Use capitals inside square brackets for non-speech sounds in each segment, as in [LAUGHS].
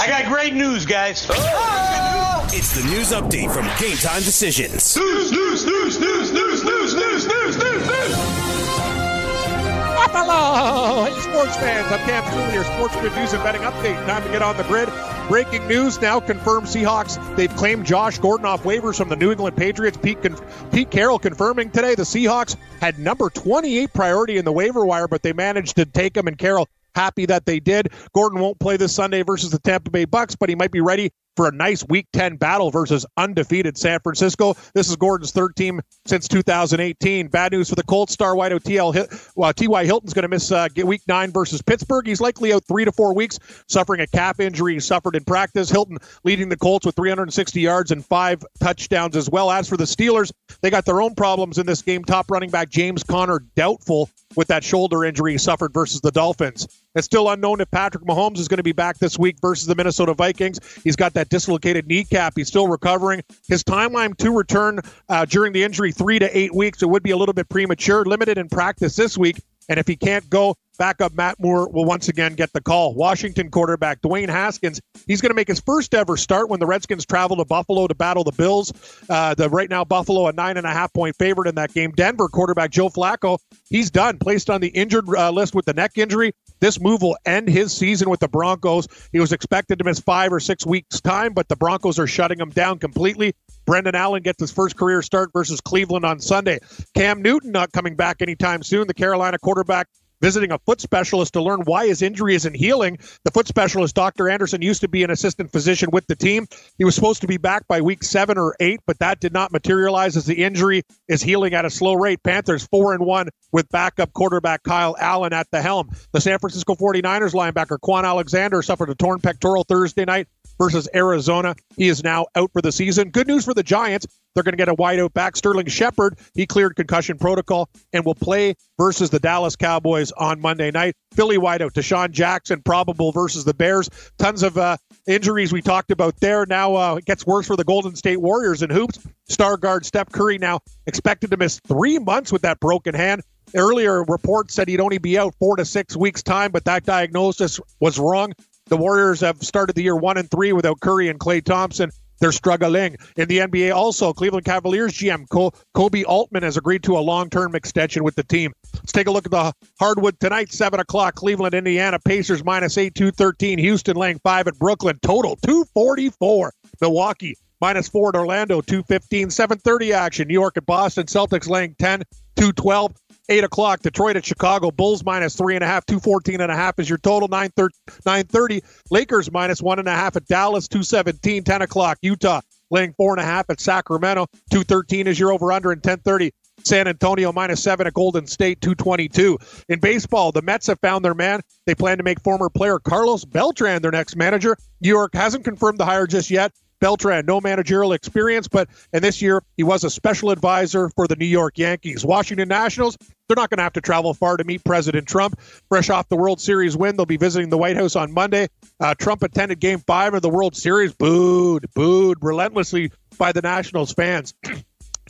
I got great news, guys. Oh, it's the news update from Game Time Decisions. News, news, news, news, news, news, news, news, news, news. Buffalo! Hey, sports fans, I'm Cam Cooley, your sports grid news and betting update. Time to get on the grid. Breaking news now confirmed Seahawks. They've claimed Josh Gordon off waivers from the New England Patriots. Pete, con- Pete Carroll confirming today the Seahawks had number 28 priority in the waiver wire, but they managed to take him, and Carroll happy that they did. Gordon won't play this Sunday versus the Tampa Bay Bucks, but he might be ready for a nice Week 10 battle versus undefeated San Francisco. This is Gordon's third team since 2018. Bad news for the Colts. Star wide OTL. Well, T.Y. Hilton's going to miss uh, Week 9 versus Pittsburgh. He's likely out three to four weeks, suffering a calf injury he suffered in practice. Hilton leading the Colts with 360 yards and five touchdowns as well. As for the Steelers, they got their own problems in this game. Top running back James Conner doubtful with that shoulder injury he suffered versus the Dolphins. It's still unknown if Patrick Mahomes is going to be back this week versus the Minnesota Vikings. He's got that dislocated kneecap. He's still recovering. His timeline to return uh, during the injury, three to eight weeks. It would be a little bit premature, limited in practice this week. And if he can't go, backup Matt Moore will once again get the call. Washington quarterback Dwayne Haskins, he's going to make his first ever start when the Redskins travel to Buffalo to battle the Bills. Uh, the right now Buffalo a nine and a half point favorite in that game. Denver quarterback Joe Flacco, he's done, placed on the injured uh, list with the neck injury. This move will end his season with the Broncos. He was expected to miss five or six weeks' time, but the Broncos are shutting him down completely. Brandon Allen gets his first career start versus Cleveland on Sunday. Cam Newton not coming back anytime soon. The Carolina quarterback visiting a foot specialist to learn why his injury isn't healing. The foot specialist, Dr. Anderson, used to be an assistant physician with the team. He was supposed to be back by week seven or eight, but that did not materialize as the injury is healing at a slow rate. Panthers four and one with backup quarterback Kyle Allen at the helm. The San Francisco 49ers linebacker Kwon Alexander suffered a torn pectoral Thursday night versus Arizona. He is now out for the season. Good news for the Giants. They're going to get a wide out back. Sterling Shepard, he cleared concussion protocol and will play versus the Dallas Cowboys on Monday night. Philly wide out. DeSean Jackson, probable versus the Bears. Tons of uh, injuries we talked about there. Now uh, it gets worse for the Golden State Warriors in hoops. Star guard Steph Curry now expected to miss three months with that broken hand. Earlier reports said he'd only be out four to six weeks' time, but that diagnosis was wrong. The Warriors have started the year one and three without Curry and Klay Thompson. They're struggling. In the NBA, also, Cleveland Cavaliers GM Koby Altman has agreed to a long term extension with the team. Let's take a look at the hardwood tonight, 7 o'clock. Cleveland, Indiana, Pacers minus 8, 213. Houston laying 5 at Brooklyn. Total 244. Milwaukee minus 4 at Orlando, 215. 730 action. New York at Boston. Celtics laying 10, 212. 8 o'clock, Detroit at Chicago. Bulls minus 3.5, 214 and a half is your total. 930. Lakers minus 1.5 at Dallas, 217. 10 o'clock, Utah laying 4.5 at Sacramento. 213 is your over under, and 1030. San Antonio minus seven at Golden State, 222. In baseball, the Mets have found their man. They plan to make former player Carlos Beltran their next manager. New York hasn't confirmed the hire just yet, Beltran, no managerial experience, but and this year he was a special advisor for the New York Yankees. Washington Nationals, they're not going to have to travel far to meet President Trump. Fresh off the World Series win, they'll be visiting the White House on Monday. Uh, Trump attended Game Five of the World Series, booed, booed relentlessly by the Nationals fans. [CLEARS THROAT]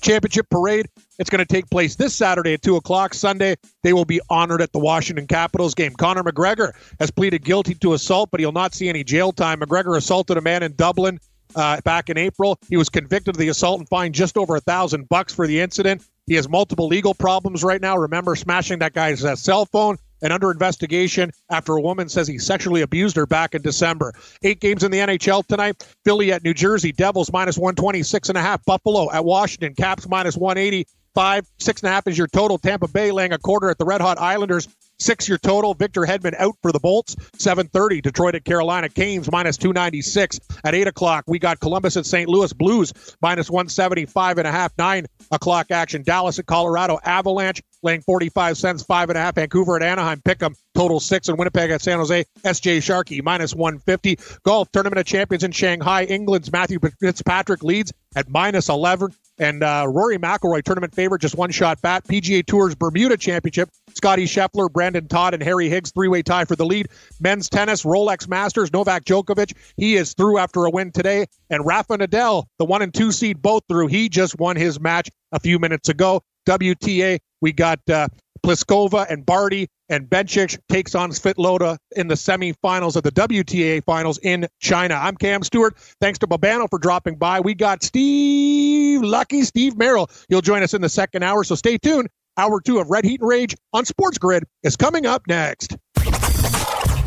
Championship parade. It's going to take place this Saturday at 2 o'clock. Sunday, they will be honored at the Washington Capitals game. Conor McGregor has pleaded guilty to assault, but he'll not see any jail time. McGregor assaulted a man in Dublin uh, back in April. He was convicted of the assault and fined just over a thousand bucks for the incident. He has multiple legal problems right now. Remember smashing that guy's uh, cell phone and under investigation after a woman says he sexually abused her back in December. Eight games in the NHL tonight. Philly at New Jersey, Devils minus 126 and a half. Buffalo at Washington, Caps minus 180. Five, six and a half is your total. Tampa Bay laying a quarter at the Red Hot Islanders Six your total. Victor Hedman out for the Bolts. 7:30. Detroit at Carolina. Canes minus 296. At eight o'clock, we got Columbus at St. Louis Blues minus 175 and a half. Nine o'clock action. Dallas at Colorado. Avalanche laying 45 cents, five and a half. Vancouver at Anaheim, pick 'em, total six. And Winnipeg at San Jose, SJ Sharkey, minus 150. Golf Tournament of Champions in Shanghai, England's Matthew Fitzpatrick leads at minus 11. And uh, Rory McIlroy, tournament favorite, just one shot back. PGA Tour's Bermuda Championship, Scottie Scheffler, Brendon Todd, and Harry Higgs, three way tie for the lead. Men's tennis, Rolex Masters, Novak Djokovic, he is through after a win today. And Rafa Nadal, the one and two seed, both through. He just won his match a few minutes ago. WTA, we got uh, Pliskova and Barty, and Bencic takes on Svitolina in the semifinals of the WTA finals in China. I'm Cam Stewart. Thanks to Babano for dropping by. We got Steve Lucky, Steve Merrill. He'll join us in the second hour, so stay tuned. Hour two of Red Heat and Rage on Sports Grid is coming up next.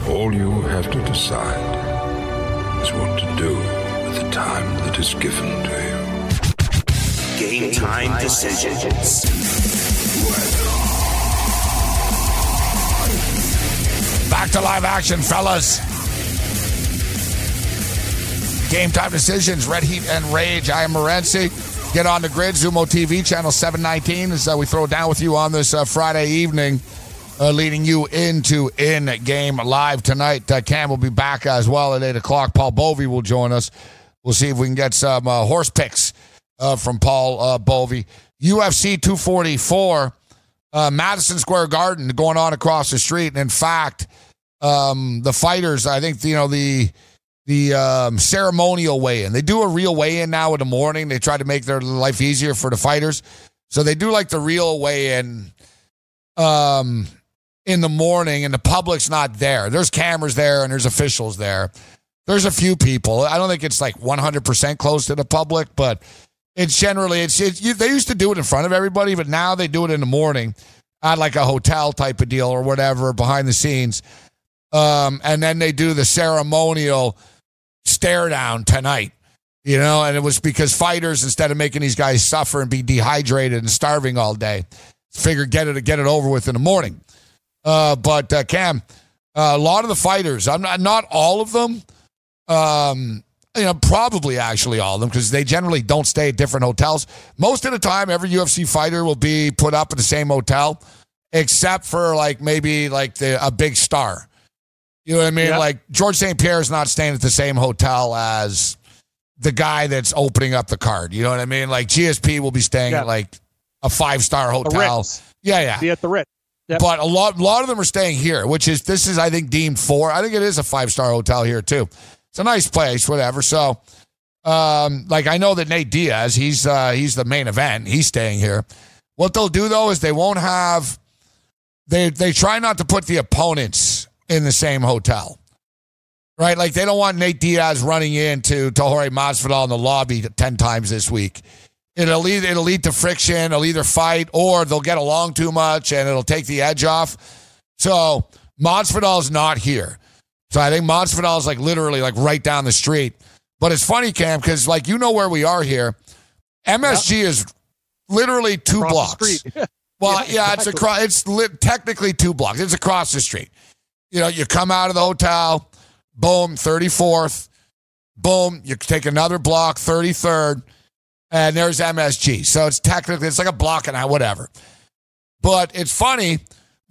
All you have to decide is what to do with the time that is given to you. Game time decisions. Back to live action, fellas. Game time decisions, Red Heat and Rage. I am Morency. Get on the grid, Xumo TV, channel 719, as uh, we throw down with you on this uh, Friday evening, uh, leading you into in game live tonight. Uh, Cam will be back as well at 8 o'clock. Paul Bovey will join us. We'll see if we can get some uh, horse picks uh, from Paul Bovey. UFC 244, uh, Madison Square Garden going on across the street. And in fact, um, the fighters, I think, you know, the the um, ceremonial weigh-in. They do a real weigh-in now in the morning. They try to make their life easier for the fighters. So they do like the real weigh-in um, in the morning, and the public's not there. There's cameras there, and there's officials there. There's a few people. I don't think it's like 100% close to the public, but it's generally it's, it's you, they used to do it in front of everybody, but now they do it in the morning at like a hotel type of deal or whatever behind the scenes. Um, and then they do the ceremonial stare down tonight, you know, and it was because fighters, instead of making these guys suffer and be dehydrated and starving all day, figured get it get it over with in the morning. Uh, but uh, Cam, uh, a lot of the fighters, I'm not not all of them, um, you know, probably actually all of them because they generally don't stay at different hotels. Most of the time, every UFC fighter will be put up at the same hotel, except for like maybe like the a big star. You know what I mean? Yep. Like Georges St. Pierre is not staying at the same hotel as the guy that's opening up the card. You know what I mean? Like GSP will be staying Yeah. at like a five star hotel. Yeah, yeah. Be at the Ritz. Yep. But a lot, a lot of them are staying here, which is this is I think deemed for. I think it is a five star hotel here too. It's a nice place, whatever. So, um, like I know that Nate Diaz, he's uh, he's the main event. He's staying here. What they'll do though is they won't have they they try not to put the opponents in the same hotel. Right? Like they don't want Nate Diaz running into to Jorge Masvidal in the lobby 10 times this week. It'll lead it'll lead to friction, it'll either fight or they'll get along too much and it'll take the edge off. So Masvidal's not here. So I think Masvidal's like literally like right down the street. But it's funny, Cam, because like you know where we are here. MSG is literally two Across blocks. [LAUGHS] Well, Yeah, yeah, it's exactly. across. It's li- technically two blocks. It's across the street. You know, you come out of the hotel, boom, thirty fourth, boom, you take another block, thirty third, and there's MSG. So it's technically it's like a block and a whatever. But it's funny.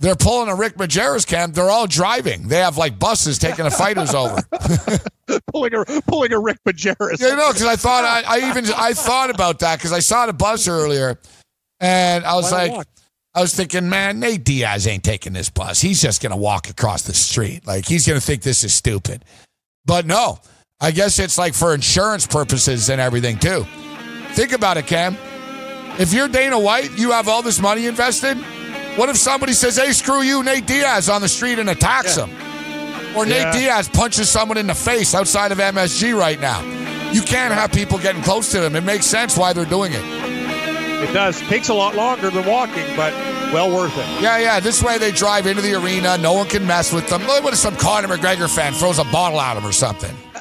They're pulling a Rick Majerus camp. They're all driving. They have like buses taking the fighters over. [LAUGHS] pulling a pulling a Rick Majerus. You know, because I thought I, I even I thought about that because I saw the bus earlier, and I was Why like. I was thinking, man, Nate Diaz ain't taking this bus. He's just gonna walk across the street. Like he's gonna think this is stupid. But no, I guess it's like for insurance purposes and everything too. Think about it, Cam. If you're Dana White, you have all this money invested. What if somebody says, "Hey, screw you, Nate Diaz," on the street and attacks him? Or Yeah. Nate Diaz punches someone in the face outside of MSG right now. You can't have people getting close to them. It makes sense why they're doing it. It does. Takes a lot longer than walking, but well worth it. Yeah, yeah. This way they drive into the arena. No one can mess with them. What if some Conor McGregor fan throws a bottle at him or something?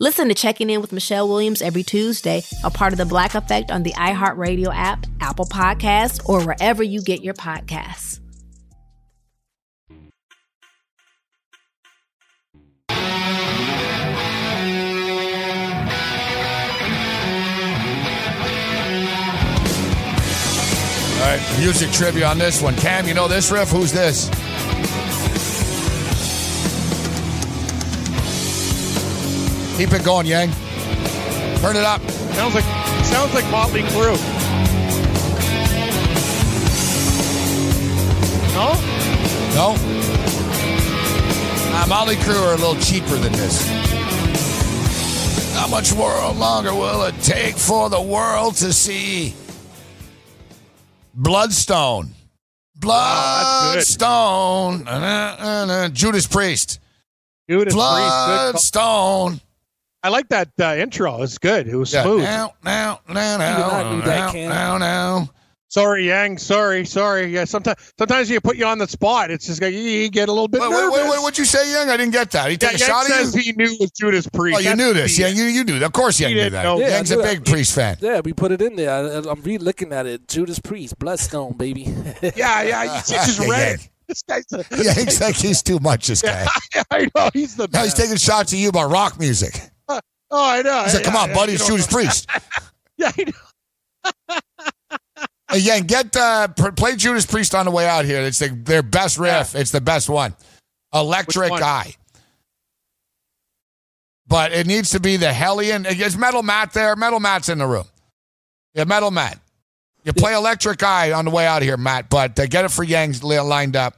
Listen to Checking In with Michelle Williams every Tuesday, a part of the Black Effect on the iHeartRadio app, Apple Podcasts, or wherever you get your podcasts. All right, music trivia on this one. Cam, you know this riff? Who's this? Keep it going, Yang. Turn it up. Sounds like sounds like Motley Crue. No? No? Uh, Motley Crue are a little cheaper than this. How much more longer will it take for the world to see? Bloodstone. Bloodstone. Oh, Judas Priest. Judas Bloodstone. Priest. I like that uh, intro. It's good. It was smooth. Now, now, now, now, now, now, now. Sorry, Yang. Sorry, sorry. Yeah, sometimes sometimes you put you on the spot. It's just like you get a little bit wait, nervous. Wait, wait, wait, what'd you say, Yang? I didn't get that. He took yeah, a shot Yang at says you. he knew it was Judas Priest. Oh, you That's knew this. the- Yeah, you you knew. Of course, Yang knew that. know. Yeah, Yang's a big that. Priest fan. Yeah, we put it in there. I, I'm re-looking at it. Judas Priest, Bloodstone, baby. [LAUGHS] Yeah, yeah. You just Yeah, read Yang. This guy's a, [LAUGHS] Yang's like he's too much. This guy. [LAUGHS] I know he's the Now he's taking shots at you about rock music. Oh, I know. He said, "Come Yeah, on, yeah, buddy, you it's don't Judas. Priest." [LAUGHS] Yeah, I know. Yang, get uh, play Judas Priest on the way out here. It's the, their best riff. It's the best one. Electric one? Eye. But it needs to be the Hellion. Is Metal Matt there? Metal Matt's in the room. Yeah, Metal Matt. You play Electric Eye on the way out here, Matt. But uh, get it for Yang's lined up.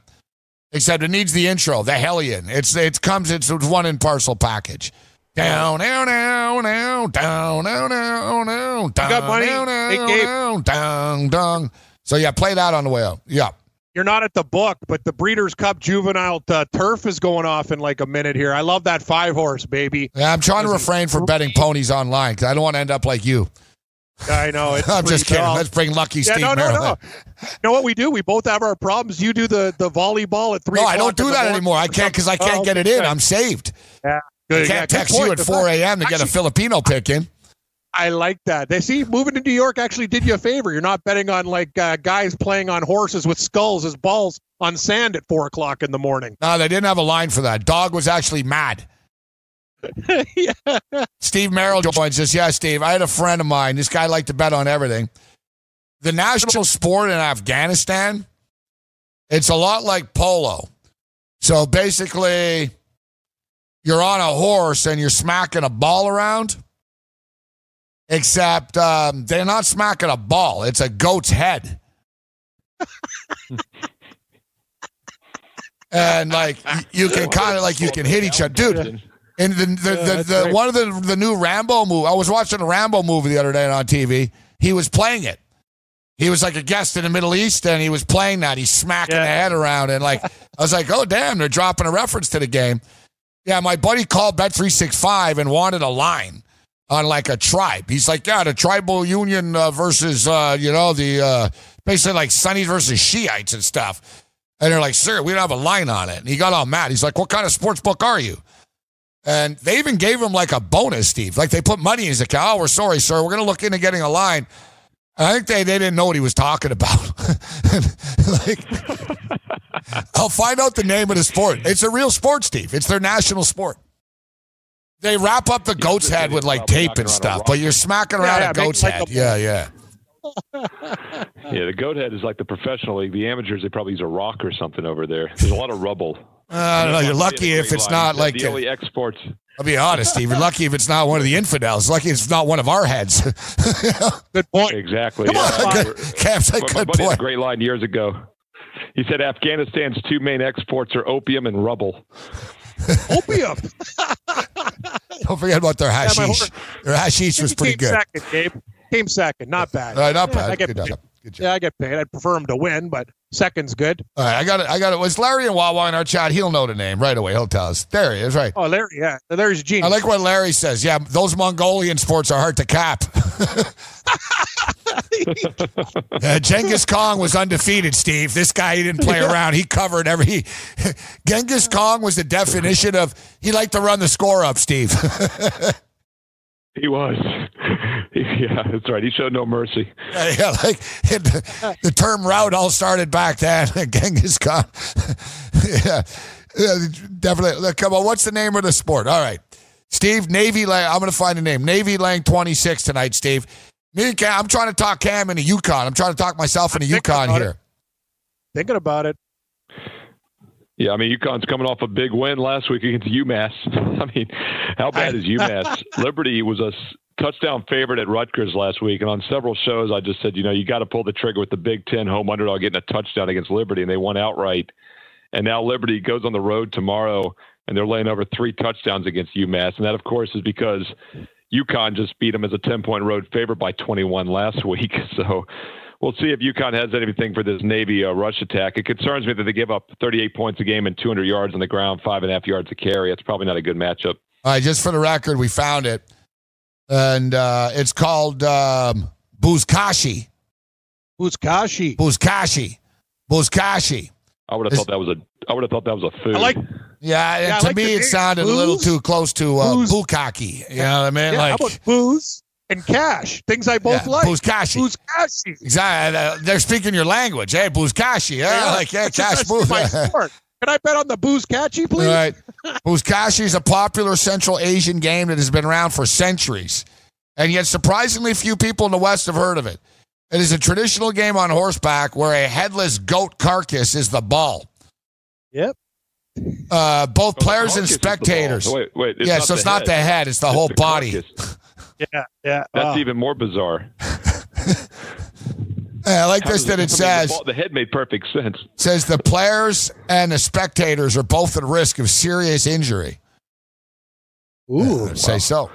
Except it needs the intro, the Hellion. It's it comes. It's one in parcel package. Down, down, down, down, down, down, down, down, down, got money? down, down, Gabe. down, down, down. So yeah, play that on the way out. Yeah. You're not at the book, but the Breeders' Cup Juvenile uh, Turf is going off in like a minute here. I love that five horse, baby. Yeah, I'm trying to refrain from betting ponies online because I don't want to end up like you. I know. [LAUGHS] I'm just kidding. dull. Let's bring Lucky Yeah, Steve no, no, no. You know what we do? We both have our problems. You do the, the volleyball at three. No, I don't do that anymore. I can't because I can't Oh, get it in. okay. I'm saved. Yeah, good. can't yeah, text you at 4 a.m. to get a Filipino pick in. I like that. They see moving to New York actually did you a favor. You're not betting on like uh, guys playing on horses with skulls as balls on sand at four o'clock in the morning. No, they didn't have a line for that. Dog was actually mad. [LAUGHS] yeah. Steve Merrill joins us. Yeah, Steve. I had a friend of mine. This guy liked to bet on everything. The national sport in Afghanistan, it's a lot like polo. So basically, you're on a horse and you're smacking a ball around, except um, they're not smacking a ball, it's a goat's head. and like you can kind of like you can hit each other, dude. And the the, the, the one of the the new Rambo movie. I was watching a Rambo movie the other day on TV. He was playing it. He was like a guest in the Middle East, and he was playing that. He's smacking the head around, and like I was like, oh damn, they're dropping a reference to the game. Yeah, my buddy called Bet three six five and wanted a line on like a tribe. He's like, yeah, the tribal union uh, versus uh, you know the uh, basically like Sunnis versus Shiites and stuff. And they're like, sir, we don't have a line on it. And he got all mad. He's like, what kind of sports book are you? And they even gave him like a bonus, Steve. Like they put money in his account. Oh, we're sorry, sir. We're going to look into getting a line. And I think they, they didn't know what he was talking about. [LAUGHS] like, I'll find out the name of the sport. It's a real sport, Steve. It's their national sport. They wrap up the goat's head with like tape and stuff, but you're smacking around Yeah, a goat's like head. a- Yeah, yeah. Yeah, the goat head is like the professional league. The amateurs, they probably use a rock or something over there. There's a lot of rubble. Uh, I don't know. You're lucky if it's not like the only exports. I'll be honest, Steve. You're lucky if it's not one of the infidels. Lucky it's not one of our heads. [LAUGHS] Good point. Exactly. Come yeah. on, good- Cam's like, My- my good buddy had a great line years ago. He said Afghanistan's two main exports are opium and rubble. Opium. [LAUGHS] Don't forget about their hashish. horse- Their hashish was pretty Came good. second, Gabe. Came second. Not bad. All right, not Yeah, bad. I get Good paid. job. Yeah, I get paid. I'd prefer him to win, but second's good. All right, I got it. I got it. Was Larry and Wawa in our chat? He'll know the name right away. He'll tell us. There he is. Right. Oh, Larry. Yeah, Larry's a genius. I like what Larry says. Yeah, those Mongolian sports are hard to cap. [LAUGHS] Uh, Genghis Kong was undefeated, Steve. This guy he didn't play around. He covered every. He, [LAUGHS] Genghis Kong was the definition of he liked to run the score up, Steve. [LAUGHS] He was. [LAUGHS] yeah, that's right. He showed no mercy. yeah, yeah, like it, the term route all started back then. [LAUGHS] Genghis Khan. [LAUGHS] yeah, yeah, definitely. Look, come on. What's the name of the sport? All right, Steve Navy Lang. I'm going to find a name. Navy Lang 26 tonight, Steve. Me and Cam. I'm trying to talk Cam into UConn. I'm trying to talk myself into UConn here. it. Thinking about it. Yeah, I mean, UConn's coming off a big win last week against UMass. I mean, how bad is UMass? Liberty was a s- touchdown favorite at Rutgers last week, and on several shows, I just said, you know, you got to pull the trigger with the Big Ten home underdog getting a touchdown against Liberty, and they won outright. And now Liberty goes on the road tomorrow, and they're laying over three touchdowns against UMass, and that, of course, is because UConn just beat them as a 10 point road favorite by 21 last [LAUGHS] week. So we'll see if UConn has anything for this Navy uh, rush attack. It concerns me that they give up 38 points a game and 200 yards on the ground, five and a half yards a carry. It's probably not a good matchup. All right, just for the record, we found it, and uh, it's called um, Buzkashi. Buzkashi. Buzkashi. Buzkashi. I would have thought that was a. I would have thought that was a food. I like. Yeah, Yeah, to like me it name. sounded a little too close to uh, Booze. bukkake. You know what I mean? Yeah, how like about booze and cash? Things I both Yeah, like. Buzkashi. Buzkashi. exactly. Uh, they're speaking your language. Hey, Buzkashi. Yeah, like yeah, that's- cash that's booze. My sport. Can I bet on the Buzkashi, please? All right. Buzkashi is a popular Central Asian game that has been around for centuries, and yet surprisingly few people in the West have heard of it. It is a traditional game on horseback where a headless goat carcass is the ball. Yep. Uh, both players and carcass is the ball. spectators. Wait, wait, it's yeah, not so the it's not the head; it's the It's whole the body. [LAUGHS] Yeah, yeah. That's Oh. even more bizarre. [LAUGHS] Yeah, I like this that it I mean, the says ball- the head made perfect sense. says the players and the spectators are both at risk of serious injury. Ooh. I'd say so. All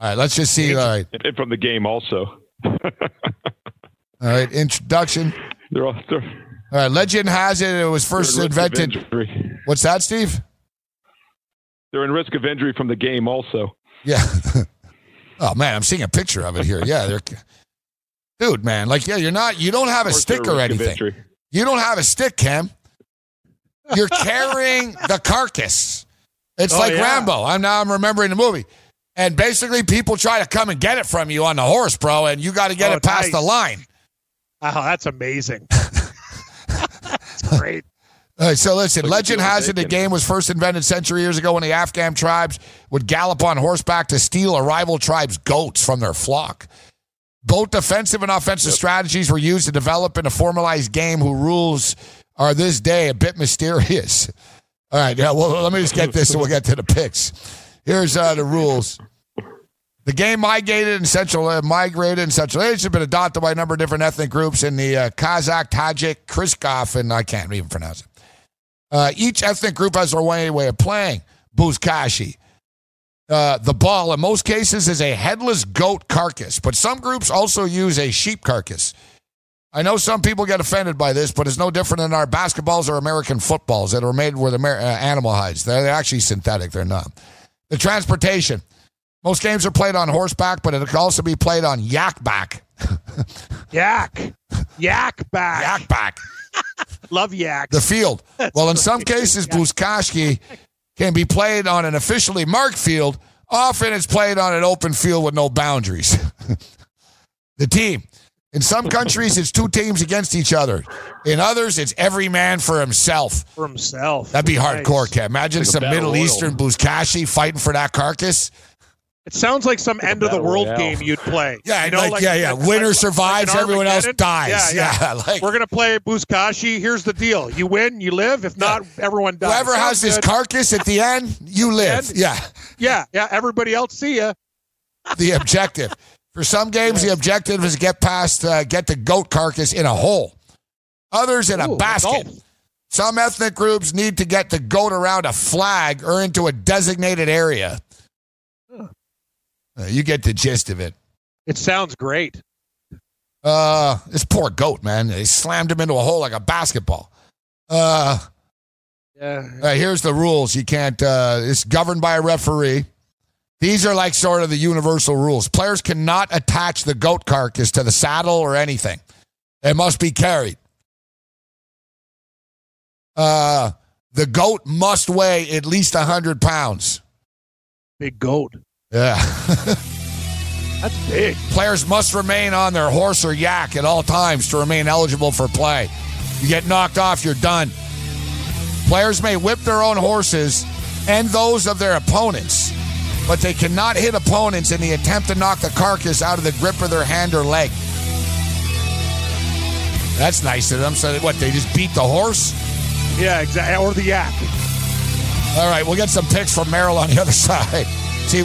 right, let's just see. All right, And from the game also. all right. Introduction. They're all, they're, All right, legend has it it was first they're at risk of invented. What's that, Steve? They're in risk of injury from the game also. Yeah. [LAUGHS] oh man, I'm seeing a picture of it here. Yeah, they're. Dude, man, like yeah, you're not. You don't have a stick or anything. You don't have a stick, Cam. You're carrying the carcass. It's [LAUGHS] Oh, like yeah. Rambo. I'm now I'm remembering the movie. And basically, people try to come and get it from you on the horse, bro, and you got to get Oh, it past nice. the line. Oh, that's amazing. [LAUGHS] that's great. All right, so listen, Look legend has it the game was first invented century years ago when the Afghan tribes would gallop on horseback to steal a rival tribe's goats from their flock. Both defensive and offensive strategies were used to develop in a formalized game whose rules are this day a bit mysterious. All right, yeah, well, let me just get this and we'll get to the picks. Here's uh, the rules. The game migrated in Central uh, migrated in Central Asia been adopted by a number of different ethnic groups in the uh, Kazakh, Tajik, Kriskov, and I can't even pronounce it. Uh, each ethnic group has their way, way of playing. Buzkashi. Uh, the ball, in most cases, is a headless goat carcass, but some groups also use a sheep carcass. I know some people get offended by this, but it's no different than our basketballs or American footballs that are made with Amer- uh, animal hides. They're, actually synthetic, they're not. The transportation. Most games are played on horseback, but it can also be played on yak back. [LAUGHS] Yak. Yak back. Yak back. [LAUGHS] Love yak. the field. well, in some cases, [LAUGHS] Buzkashi can be played on an officially marked field. Often it's played on an open field with no boundaries. [LAUGHS] the team. In some countries, it's two teams against each other. In others, it's every man for himself. For himself. That'd be Nice. hardcore, Kev. Imagine Like some Middle royal. Eastern Buzkashi fighting for that carcass. It sounds like some end of the world royale. game you'd play. [LAUGHS] Yeah, You know, like, yeah, yeah. Winner like- survives, like everyone else dies. Yeah, Yeah, [LAUGHS] like- We're gonna play Buzkashi. Here's the deal: you win, you live. If not, everyone dies. Whoever has Sounds this good. carcass at the end, you live. End? Yeah. yeah, yeah. Everybody else, see ya. the objective. For some games, the [LAUGHS] objective is to get past, uh, get the goat carcass in a hole. Others in a basket. Some ethnic groups need to get the goat around a flag or into a designated area. Uh, you get the gist of it. It sounds great. Uh, this poor goat, man. They slammed him into a hole like a basketball. Uh, Yeah. right, here's the rules. You can't. Uh, it's governed by a referee. These are like sort of the universal rules. Players cannot attach the goat carcass to the saddle or anything. It must be carried. Uh, the goat must weigh at least hundred pounds. Big goat. Yeah. [LAUGHS] That's big. Players must remain on their horse or yak at all times to remain eligible for play. You get knocked off, you're done. Players may whip their own horses and those of their opponents, but they cannot hit opponents in the attempt to knock the carcass out of the grip of their hand or leg. That's nice of them. So, what, they just beat the horse? Yeah, exactly. Or the yak. All right, we'll get some picks from Merrill on the other [LAUGHS] side. See,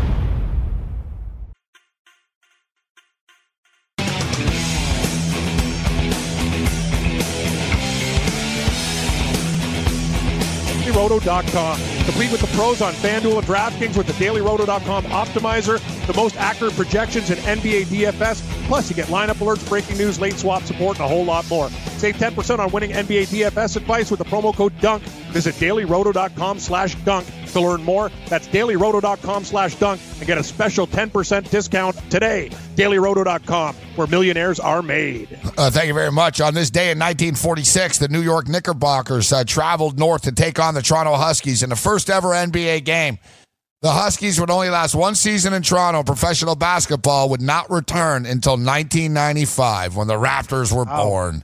DailyRoto.com. Complete with the pros on FanDuel and DraftKings with the DailyRoto.com optimizer, the most accurate projections in NBA DFS. Plus, you get lineup alerts, breaking news, late swap support, and a whole lot more. Save 10% on winning NBA DFS advice with the promo code DUNK. Visit DailyRoto.com slash dunk to learn more. That's DailyRoto.com slash dunk and get a special 10% discount today. DailyRoto.com, where millionaires are made. Uh, thank you very much. On this day in 1946, the New York Knickerbockers uh, traveled north to take on the Toronto Huskies in the first ever NBA game. The Huskies would only last one season in Toronto. Professional basketball would not return until 1995 when the Raptors were born.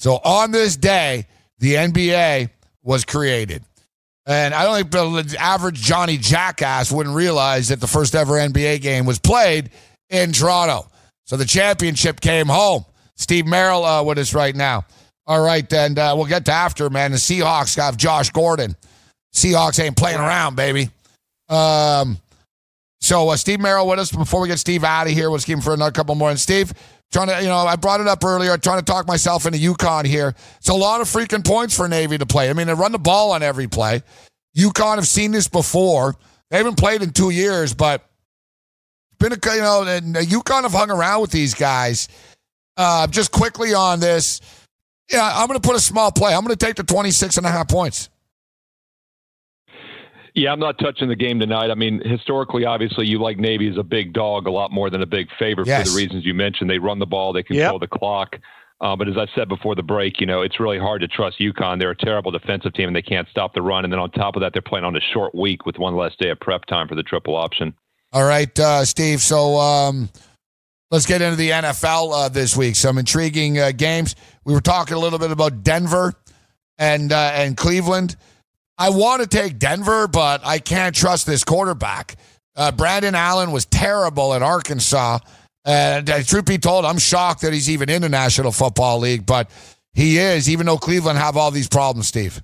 So on this day, the NBA was created. And I don't think the average Johnny Jackass wouldn't realize that the first ever NBA game was played in Toronto. So the championship came home. Steve Merrill uh, with us right now. All right, and uh, we'll get to after, man. The Seahawks have Josh Gordon. Seahawks ain't playing around, baby. Um, so uh, Steve Merrill with us before we get Steve out of here. We'll keep him for another couple more. And Steve, trying to, you know, I brought it up earlier, trying to talk myself into UConn here. It's a lot of freaking points for Navy to play. I mean, they run the ball on every play. UConn have seen this before. They haven't played in two years, but been a you know, and UConn have hung around with these guys. Uh, just quickly on this, yeah, I'm going to put a small play. I'm going to take the 26 and a half points. Yeah, I'm not touching the game tonight. I mean, historically, obviously, you like Navy as a big dog a lot more than a big favorite yes. for the reasons you mentioned. They run the ball, they control yep. the clock. Uh, but as I said before the break, you know, it's really hard to trust UConn. They're a terrible defensive team and they can't stop the run. And then on top of that, they're playing on a short week with one less day of prep time for the triple option. All right, uh, Steve. So um, let's get into the NFL uh, this week. Some intriguing uh, games. We were talking a little bit about Denver and uh, and Cleveland. I want to take Denver, but I can't trust this quarterback. Uh, Brandon Allen was terrible at Arkansas. And uh, truth be told, I'm shocked that he's even in the National Football League, but he is, even though Cleveland have all these problems, Steve.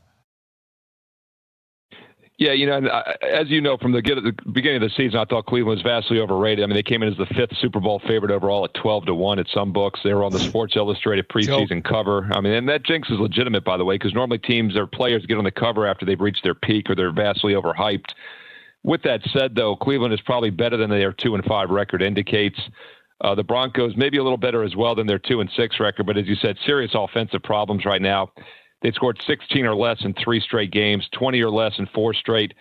Yeah, you know, as you know from the get, the, beginning of the season, I thought Cleveland was vastly overrated. I mean, they came in as the fifth Super Bowl favorite overall at twelve to one at some books. They were on the Sports Illustrated preseason cover. I mean, and that jinx is legitimate, by the way, because normally teams or players get on the cover after they've reached their peak or they're vastly overhyped. With that said, though, Cleveland is probably better than their two and five record indicates. Uh, the Broncos maybe a little better as well than their two and six record, but as you said, serious offensive problems right now. They scored 16 or less in three straight games, 20 or less in four straight,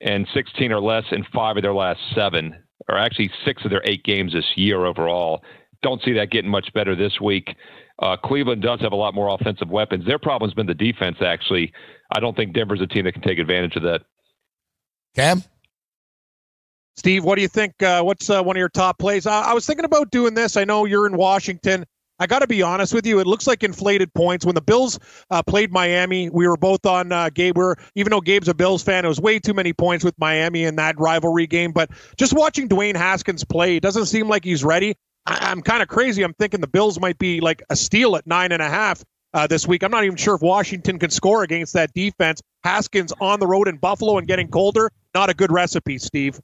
and 16 or less in five of their last seven, or actually six of their eight games this year overall. Don't see that getting much better this week. Uh, Cleveland does have a lot more offensive weapons. Their problem's been the defense, actually. I don't think Denver's a team that can take advantage of that. Cam? Steve, what do you think? Uh, what's uh, one of your top plays? I, I was thinking about doing this. I know you're in Washington. I got to be honest with you. It looks like inflated points. When the Bills uh, played Miami, we were both on uh, Gabe. We're, even though Gabe's a Bills fan, it was way too many points with Miami in that rivalry game. But just watching Dwayne Haskins play, it doesn't seem like he's ready. I, am kind of crazy. I'm thinking the Bills might be like a steal at nine and a half uh, this week. I'm not even sure if Washington can score against that defense. Haskins on the road in Buffalo and getting colder, not a good recipe, Steve.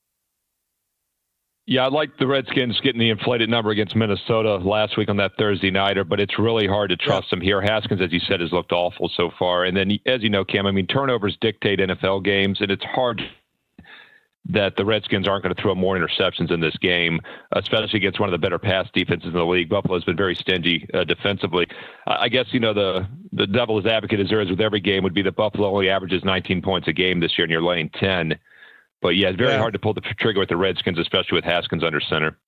Yeah, I like the Redskins getting the inflated number against Minnesota last week on that Thursday nighter, but it's really hard to trust yeah. them here. Haskins, as you said, has looked awful so far. And then, as you know, Cam, I mean, turnovers dictate NFL games, and it's hard that the Redskins aren't going to throw more interceptions in this game, especially against one of the better pass defenses in the league. Buffalo's been very stingy uh, defensively. I guess you know the the devil's advocate as there is with every game would be that Buffalo only averages 19 points a game this year, and you're laying 10. But yeah, it's very yeah. hard to pull the trigger with the Redskins, especially with Haskins under center.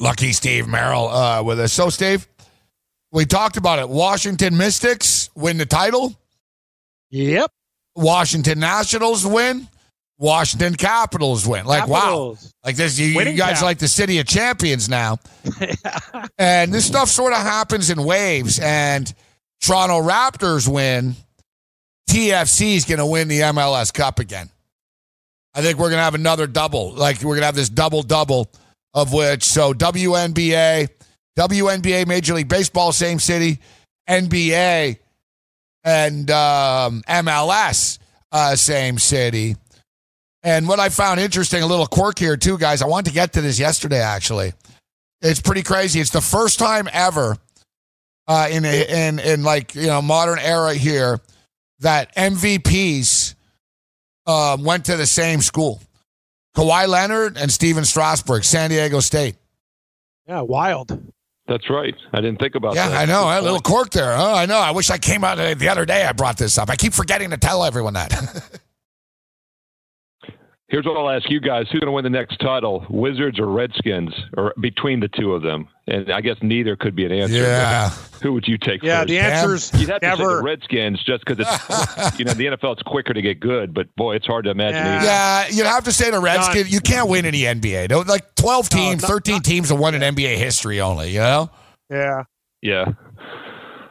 Lucky Steve Merrill uh, with us. So, Steve, we talked about it. Washington Mystics win the title. Yep. Washington Nationals win. Washington Capitals win. Like Capitals. wow, like this. You, you guys cap. like the city of champions now. [LAUGHS] and this stuff sort of happens in waves. And Toronto Raptors win. TFC is going to win the MLS Cup again. I think we're going to have another double. Like we're going to have this double double of which so WNBA, WNBA, Major League Baseball, same city, NBA, and um, MLS, uh, same city. And what I found interesting, a little quirk here too, guys. I wanted to get to this yesterday. Actually, it's pretty crazy. It's the first time ever uh, in in in like you know modern era here that MVPs uh, went to the same school. Kawhi Leonard and Stephen Strasburg, San Diego State. Yeah, wild. That's right. I didn't think about yeah, that. Yeah, I know. A little cork there. Oh, I know. I wish I came out the other day. I brought this up. I keep forgetting to tell everyone that. [LAUGHS] Here's what I'll ask you guys: Who's going to win the next title, Wizards or Redskins, or between the two of them? And I guess neither could be an answer. Yeah. Who would you take? Yeah, first? the answer's you'd have never. to say the Redskins just because it's [LAUGHS] you know the NFL it's quicker to get good, but boy, it's hard to imagine. Yeah, yeah you'd have to say the Redskins. You can't win any NBA. No, like twelve teams, no, not, thirteen not, teams have won in NBA history only. You know. Yeah. Yeah.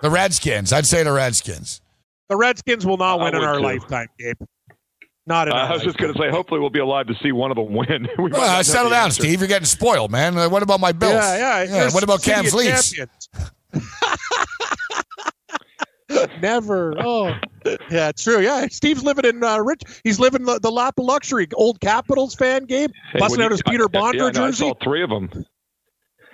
The Redskins. I'd say the Redskins. The Redskins will not win in our too. lifetime, Gabe. Not uh, I was just going to say, hopefully, we'll be alive to see one of them win. [LAUGHS] we well, settle down, answer. Steve. You're getting spoiled, man. Uh, what about my Bills? Yeah, yeah. yeah. What about Cam's lease? [LAUGHS] Never. Oh, yeah, true. Yeah, Steve's living in uh, rich. He's living the, the lap of luxury. Old Capitals fan, Gabe, hey, busting out his Peter Bondra yeah, jersey. I saw three of them.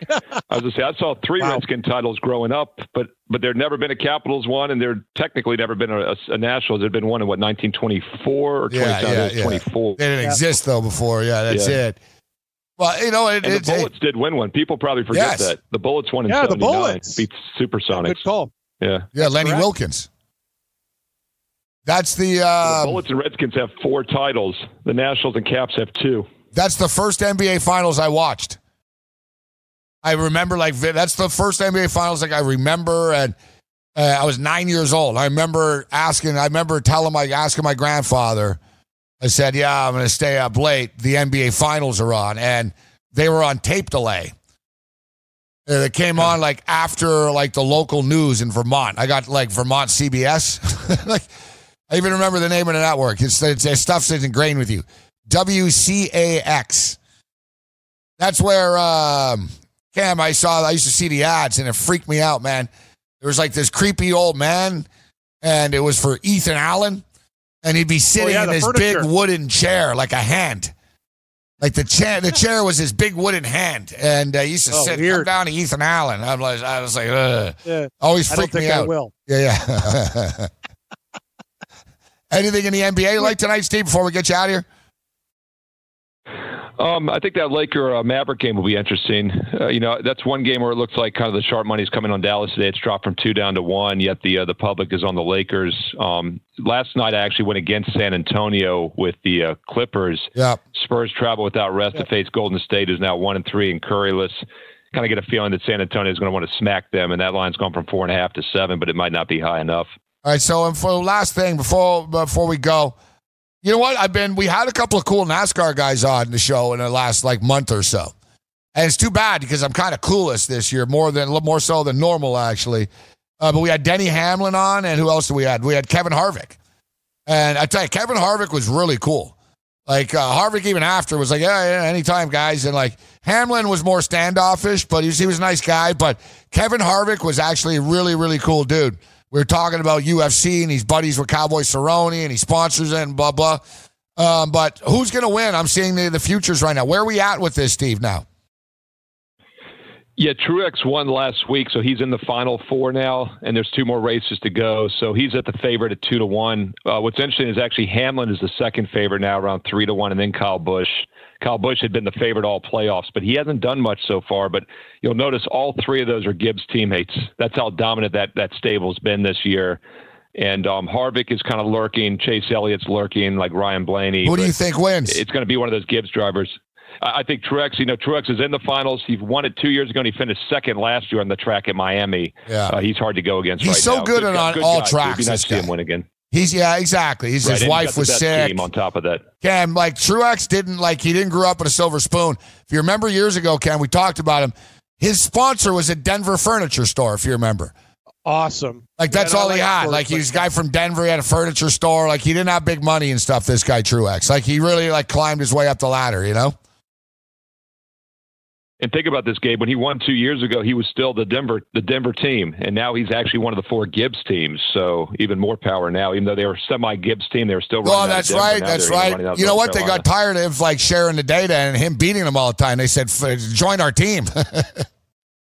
I was going to say I saw three wow. Redskin titles growing up, but but there'd never been a Capitals one, and there'd technically never been a, a Nationals. There'd been one in what 1924 or 20, yeah, yeah, 24. They didn't yeah. exist though before. Yeah, that's it. Well, you know, it, and it, the Bullets did win one. People probably forget Yes. that the Bullets won in Yeah, the '79, Bullets. beat Supersonics. Good call. Yeah, yeah, Lenny correct. Wilkens. That's the the uh, Bullets and Redskins have four titles. The Nationals and Caps have two. that's the first NBA Finals I watched. I remember like that's the first NBA Finals like I remember, and uh, I was nine years old. I remember asking. I remember telling my asking my grandfather. I said, "Yeah, I'm going to stay up late. The NBA Finals are on, and they were on tape delay. Uh, It came on like after like the local news in Vermont. I got like Vermont CBS. [LAUGHS] like I even remember the name of the network. It's, it's, it's stuff that's ingrained with you. WCAX. That's where um, Cam. I saw. I used to see the ads, and it freaked me out, man. There was like this creepy old man, and it was for Ethan Allen, and he'd be sitting yeah, in this furniture. big wooden chair, like a hand. Like the chair, the [LAUGHS] chair was his big wooden hand, and uh, he used to Oh, sit weird. down to Ethan Allen. I'm like, I was like, Ugh. Yeah. always I freaked me think I out. will. Yeah, yeah. [LAUGHS] Anything in the NBA like tonight, Steve? Before we get you out of here, Um, I think that Laker uh, Maverick game will be interesting. Uh, you know, that's one game where it looks like kind of the sharp money's coming on Dallas today. It's dropped from two down to one. Yet the uh, the public is on the Lakers. Um, last night I actually went against San Antonio with the uh, Clippers. yeah. Spurs travel without rest to face Golden State, who's now one and three and curryless. Kind of get a feeling that San Antonio is going to want to smack them, and that line's gone from four and a half to seven, but it might not be high enough. All right. So, and for the last thing before before we go, you know what? I've been. We had a couple of cool NASCAR guys on the show in the last like month or so, and it's too bad because I'm kind of clueless this year, more than a little more so than normal actually. Uh, but we had Denny Hamlin on, and who else did we had? We had Kevin Harvick, and I tell you, Kevin Harvick was really cool. Like uh, Harvick, even after was like, yeah, yeah, anytime, guys. And like Hamlin was more standoffish, but he was, he was a nice guy. But Kevin Harvick was actually a really, really cool dude. We were talking about UFC, and he's buddies with Cowboy Cerrone, and he sponsors it, and blah blah. Um, but who's going to win? I'm seeing the, the futures right now. Where are we at with this, Steve? Now, Yeah, Truex won last week, so he's in the final four now, and there's two more races to go. So he's at the favorite at two to one. Uh, what's interesting is actually Hamlin is the second favorite now, around three to one, and then Kyle Busch. Kyle Busch had been the favorite all playoffs, but he hasn't done much so far. But you'll notice all three of those are Gibbs teammates. That's how dominant that that stable's been this year. And um, Harvick is kind of lurking. Chase Elliott's lurking, like Ryan Blaney. who do you think wins? It's going to be one of those Gibbs drivers. I I think Truex, you know, Truex is in the finals. He won it two years ago, and he finished second last year on the track at Miami. Yeah. Uh, he's hard to go against He's right so now. good guy- on all guy. It'd tracks, be nice to see him win again. He's yeah, exactly. He's Right, his wife was best sick. On top of that. Cam, like Truex didn't like he didn't grow up with a silver spoon. If you remember years ago, Cam, we talked about him. His sponsor was a Denver furniture store. If you remember, Awesome. like that's Yeah, and I all he had. Bert, Like he was a guy from Denver. He had a furniture store. Like he didn't have big money and stuff. This guy Truex, like he really like climbed his way up the ladder. You know. And think about this, Gabe. When he won two years ago, he was still the Denver the Denver team, and now he's actually one of the four Gibbs teams. So even more power now. Even though they were semi Gibbs team, they were still. running Oh, that's right. That's they're even running out right. You know North what? They got tired of like sharing the data and him beating them all the time. They said, "Join our team."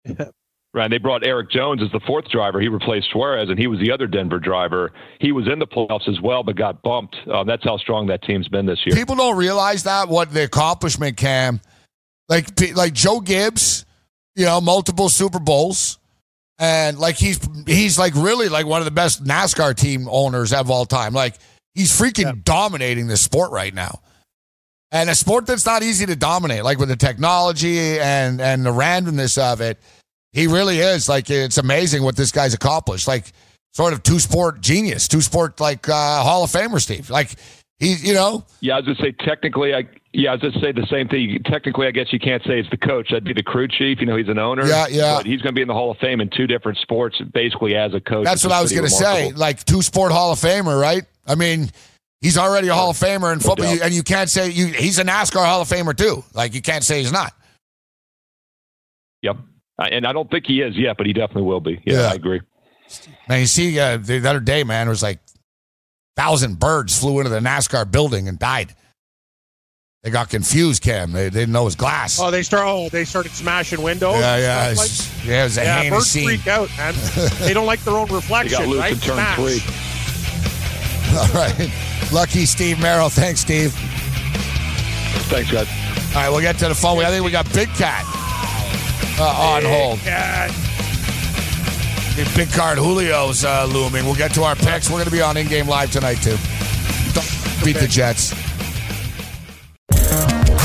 [LAUGHS] Right. They brought Erik Jones as the fourth driver. He replaced Suarez, and he was the other Denver driver. He was in the playoffs as well, but got bumped. Um, that's how strong that team's been this year. People don't realize that what the accomplishment, Cam, like like Joe Gibbs, you know, multiple Super Bowls, and like he's he's like really like one of the best NASCAR team owners of all time. Like he's freaking dominating the sport right now, and a sport that's not easy to dominate. Like with the technology and and the randomness of it, he really is. Like it's amazing what this guy's accomplished. Like sort of two sport genius, two sport like uh, Hall of Famer, Steve. Like he, you know. Yeah, I was going to say technically, I yeah, I was to say the same thing. Technically, I guess you can't say it's the coach. That'd be the crew chief. You know, he's an owner. Yeah, yeah. But he's going to be in the Hall of Fame in two different sports, basically as a coach. That's what I was going to say. Like two sport Hall of Famer, right? I mean, he's already a Hall of Famer in football, doubt. and you can't say you. He's a NASCAR Hall of Famer too. Like you can't say he's not. Yep. And I don't think he is yet, but he definitely will be. Yeah, Yeah. I agree. Man, you see, uh, the other day, man, it was like thousand birds flew into the NASCAR building and died. They got confused, Cam. They, they didn't know it was glass. Oh, they start. Oh, they started smashing windows. yeah, yeah, stuff it's, like- yeah. It was a yeah, birds scene. freak out, man. [LAUGHS] they don't like their own They reflection, got loose right? in turn Smash. three. All right, lucky Steve Merrill. Thanks, Steve. Thanks, guys. All right, we'll get to the phone. I think we got Big Cat uh, on hold. Cat. Big card Julio's uh, looming. We'll get to our picks. We're going to be on in game live tonight too. Don't beat the Jets.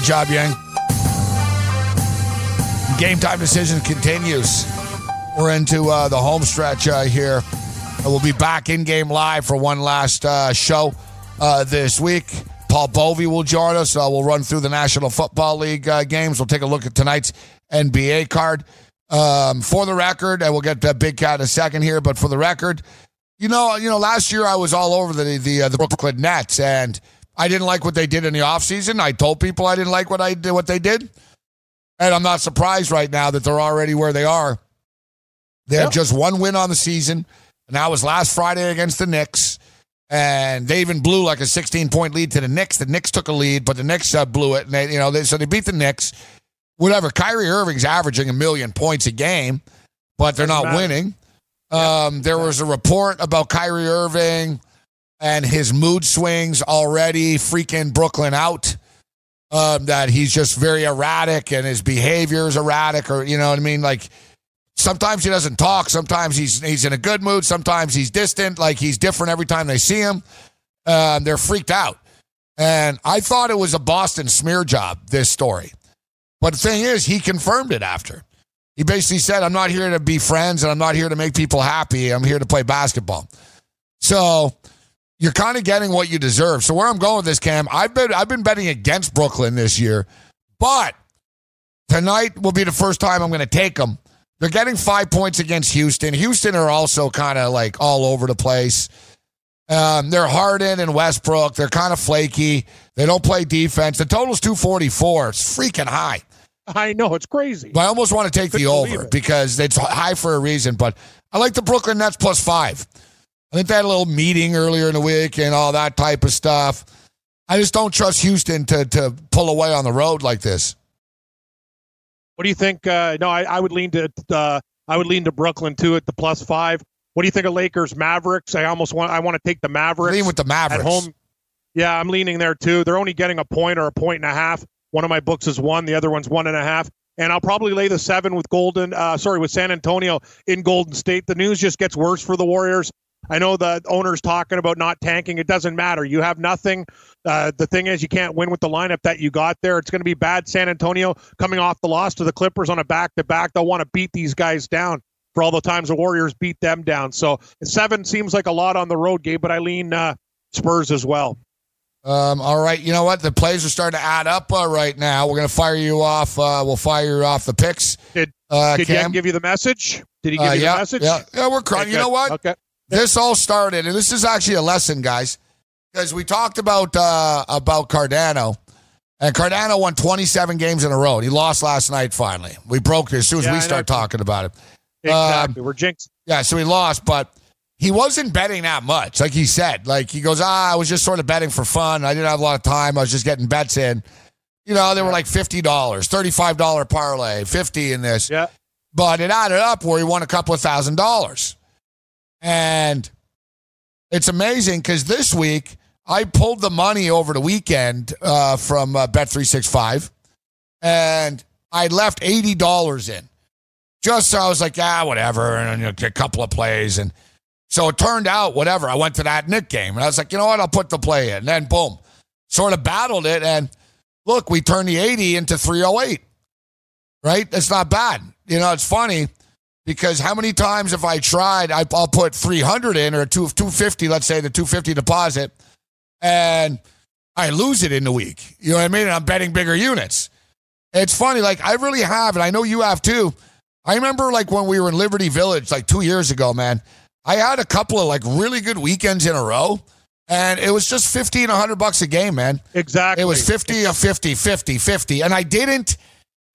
Good job, Yang. Game time decision continues. We're into uh, the home stretch uh, here. And we'll be back in game live for one last uh, show uh, this week. Paul Bovey will join us. Uh, we'll run through the National Football League uh, games. We'll take a look at tonight's NBA card. Um, for the record, and we'll get to Big Cat in a second here, but for the record, you know, you know, last year I was all over the the, uh, the Brooklyn Nets, and I didn't like what they did in the offseason. I told people I didn't like what I did, what they did, and I'm not surprised right now that they're already where they are. They have just one win on the season, and that was last Friday against the Knicks. And they even blew like a 16 point lead to the Knicks. The Knicks took a lead, but the Knicks uh, blew it, and they, you know, they, so they beat the Knicks. Whatever. Kyrie Irving's averaging a million points a game, but they're not matter. winning. Um, there was a report about Kyrie Irving and his mood swings already freaking Brooklyn out. Um, that he's just very erratic and his behavior is erratic, or you know what I mean? Like sometimes he doesn't talk, sometimes he's he's in a good mood, sometimes he's distant, like he's different every time they see him. Um, they're freaked out. And I thought it was a Boston smear job, this story. But the thing is, he confirmed it after. He basically said, I'm not here to be friends and I'm not here to make people happy. I'm here to play basketball. So you're kind of getting what you deserve. So where I'm going with this, Cam, I've been I've been betting against Brooklyn this year, but tonight will be the first time I'm going to take them. They're getting five points against Houston. Houston are also kind of like all over the place. Um, they're Harden and Westbrook. They're kind of flaky. They don't play defense. The total's 244. It's freaking high. I know it's crazy. But I almost want to take the Couldn't over it. because it's high for a reason. But I like the Brooklyn Nets plus five. I think they had a little meeting earlier in the week and all that type of stuff. I just don't trust Houston to to pull away on the road like this. What do you think? Uh, no, I, I would lean to uh, I would lean to Brooklyn too at the plus five. What do you think of Lakers Mavericks? I almost want I want to take the Mavericks. Lean with the Mavericks. at home. Yeah, I'm leaning there too. They're only getting a point or a point and a half. One of my books is one, the other one's one and a half. And I'll probably lay the seven with Golden. Uh, sorry, with San Antonio in Golden State. The news just gets worse for the Warriors. I know the owner's talking about not tanking. It doesn't matter. You have nothing. Uh, the thing is, you can't win with the lineup that you got there. It's going to be bad. San Antonio coming off the loss to the Clippers on a back to back. They'll want to beat these guys down for all the times the Warriors beat them down. So seven seems like a lot on the road, Gabe, but I lean uh, Spurs as well. Um, all right, you know what? The plays are starting to add up uh, right now. We're going to fire you off. Uh, we'll fire you off the picks. Did, uh, did Cam? Give you the message? Did he give Uh, you yeah, the message? Yeah, yeah, we're crying. Okay, you know what? Okay. This all started, and this is actually a lesson, guys, because we talked about uh, about Cardano, and Cardano won 27 games in a row. He lost last night. Finally, we broke it as soon as Yeah, we start talking about it. Exactly. Um, We're jinxed. yeah, so he lost, but he wasn't betting that much. Like he said, like he goes, ah, I was just sort of betting for fun. I didn't have a lot of time. I was just getting bets in. You know, they were like fifty dollars, thirty-five dollar parlay, fifty in this. Yeah. But it added up where he won a couple of thousand dollars. And it's amazing because this week I pulled the money over the weekend uh, from uh, Bet365 and I left $80 in. Just so I was like, ah, whatever, and you know, a couple of plays. And so it turned out, whatever. I went to that Nick game and I was like, you know what? I'll put the play in. And then boom, sort of battled it. And look, we turned the 80 into 308, right? That's not bad. You know, it's funny because how many times have I tried? I, I'll put 300 in or two, 250, let's say the 250 deposit, and I lose it in the week. You know what I mean? And I'm betting bigger units. It's funny. Like, I really have, and I know you have too. I remember like when we were in Liberty Village like two years ago, man. I had a couple of like really good weekends in a row. And it was just 50 and 100 bucks a game, man. Exactly. It was 50 a 50, 50, 50. And I didn't,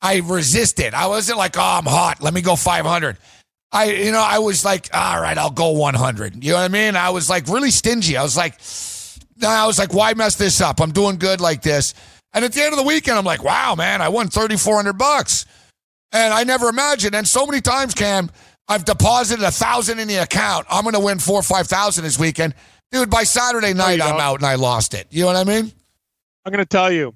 I resisted. I wasn't like, oh, I'm hot. Let me go 500. I, you know, I was like, all right, I'll go 100. You know what I mean? I was like really stingy. I was like, I was like, why mess this up? I'm doing good like this. And at the end of the weekend, I'm like, wow, man, I won 3,400 bucks. And I never imagined. And so many times, Cam, I've deposited a thousand in the account. I'm going to win four or 5,000 this weekend. Dude, by Saturday night, I'm out and I lost it. You know what I mean? I'm going to tell you,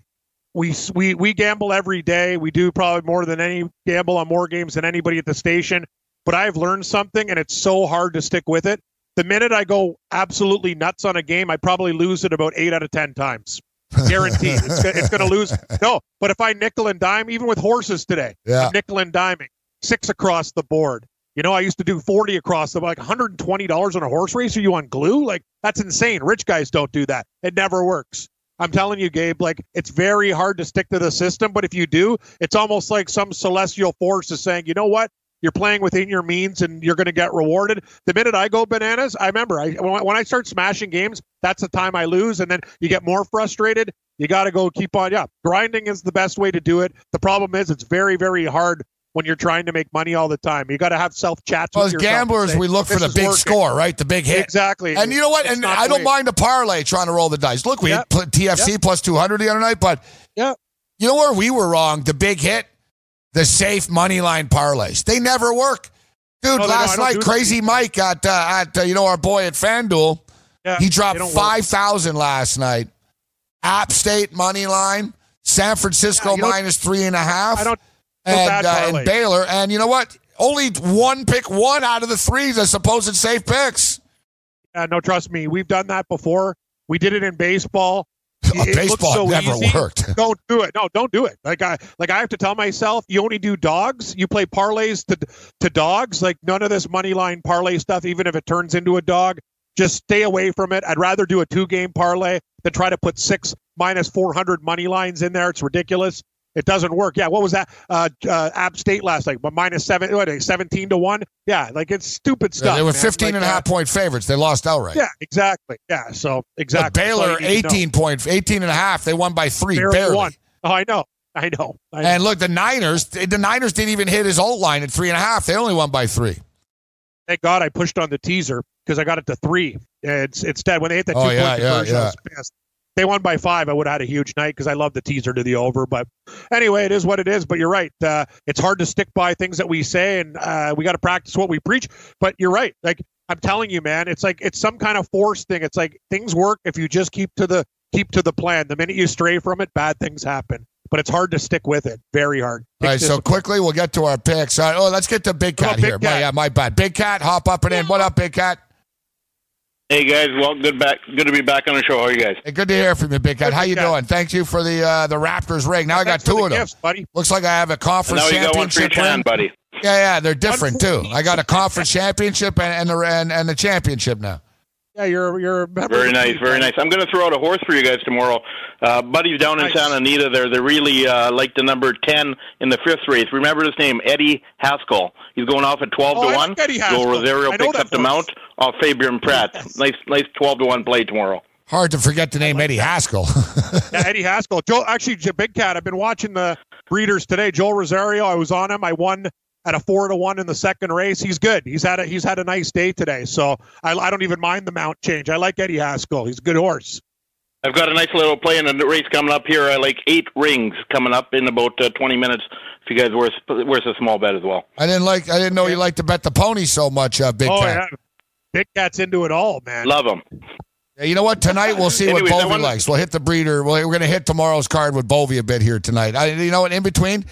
we, we, we gamble every day. We do probably more than any gamble on more games than anybody at the station. But I've learned something, and it's so hard to stick with it. The minute I go absolutely nuts on a game, I probably lose it about eight out of 10 times. [LAUGHS] Guaranteed. it's, it's going to lose. No, but if I nickel and dime, even with horses today, yeah. nickel and diming, six across the board. You know, I used to do 40 across the like $120 on a horse race. Are you on glue? Like, that's insane. Rich guys don't do that. It never works. I'm telling you, Gabe, like, it's very hard to stick to the system. But if you do, it's almost like some celestial force is saying, you know what? You're playing within your means and you're going to get rewarded. The minute I go bananas, I remember I, when I start smashing games, that's the time I lose. And then you get more frustrated. You got to go keep on. Yeah, grinding is the best way to do it. The problem is it's very, very hard when you're trying to make money all the time. You got to have self chats. Well, as gamblers, say, we look for the big working. score, right? The big hit. Exactly. And you know what? It's and I don't mind a parlay trying to roll the dice. Look, we yep. had TFC yep. plus 200 the other night, but yeah. you know where we were wrong? The big hit, the safe money line parlays. They never work. Dude, no, last night, Crazy that. Mike at, uh, at uh, you know, our boy at FanDuel, yeah, he dropped 5,000 last night. App State money line, San Francisco yeah, minus three and a half. I don't and, uh, and Baylor. And you know what? Only one pick one out of the three the supposed safe picks. Uh, no, trust me. We've done that before. We did it in baseball. [LAUGHS] It baseball so never easy. worked. [LAUGHS] don't do it. No, don't do it. Like I like I have to tell myself, you only do dogs. You play parlays to to dogs. Like none of this money line parlay stuff. Even if it turns into a dog, just stay away from it. I'd rather do a two game parlay than try to put six minus four hundred money lines in there. It's ridiculous. It doesn't work. Yeah, what was that? Uh, uh, App State last night, but minus seven, what, 17 to one. Yeah, like it's stupid stuff. Yeah, they were man. 15 like, and a half uh, point favorites. They lost outright. Yeah, exactly. Yeah, so exactly. But Baylor, 18 point, 18 and a half. They won by three, barely. barely. Won. Oh, I know. I know. I know. And look, the Niners, the Niners didn't even hit his alt line at three and a half. They only won by three. Thank God I pushed on the teaser because I got it to three. It's dead when they hit that two Oh, point yeah, yeah, conversion. I was pissed. They won by five. I would have had a huge night because I love the teaser to the over. But anyway, it is what it is. But you're right. Uh, it's hard to stick by things that we say, and uh, we got to practice what we preach. But you're right. Like I'm telling you, man, it's like it's some kind of force thing. It's like things work if you just keep to the keep to the plan. The minute you stray from it, bad things happen. But it's hard to stick with it. Very hard. All right, so quickly we'll get to our picks. All right, oh, let's get to Big Cat Big here. My, Cat. yeah, my bad. Big Cat, hop up and in. What up, Big Cat? Hey guys, well, good back. Good to be back on the show. How are you guys? Hey, good to hear from you, Big Cat. How you doing? Thank you for the uh, the Raptors ring. Now I got two the of them. gifts, buddy. Looks like I have a And conference now you got one for championship each hand, ring. buddy. Yeah, yeah, they're different too. I got a conference championship and, and the and, and the championship now. Yeah, you're you're a member Very nice, team, very nice. I'm going to throw out a horse for you guys tomorrow. Uh, buddies down in Nice. Santa Anita, there, they really uh, like the number ten in the fifth race. Remember his name, Eddie Haskell. He's going off at twelve Oh, to I one. like Eddie Joe Haskell. Rosario I picks that up the horse. mount off Flavien Prat. Yes. Nice, nice twelve to one play tomorrow. Hard to forget the name Eddie Haskell. [LAUGHS] Yeah, Eddie Haskell. Joe, actually, Big Cat. I've been watching the breeders today. Joel Rosario. I was on him. I won at a four to one in the second race. He's good. He's had a he's had a nice day today. So I, I don't even mind the mount change. I like Eddie Haskell. He's a good horse. I've got a nice little play in the race coming up here. I like eight rings coming up in about uh, 20 minutes. If you guys worth worth a small bet as well. I didn't like. I didn't know you liked to bet the pony so much, uh, Big oh Cat. yeah, Big Cat's into it all, man. Love them. Yeah, you know what? Tonight we'll see Anyways, what I Bovey wanna- likes. We'll hit the breeder. We're going to hit tomorrow's card with Bovey a bit here tonight. I, you know what? In between,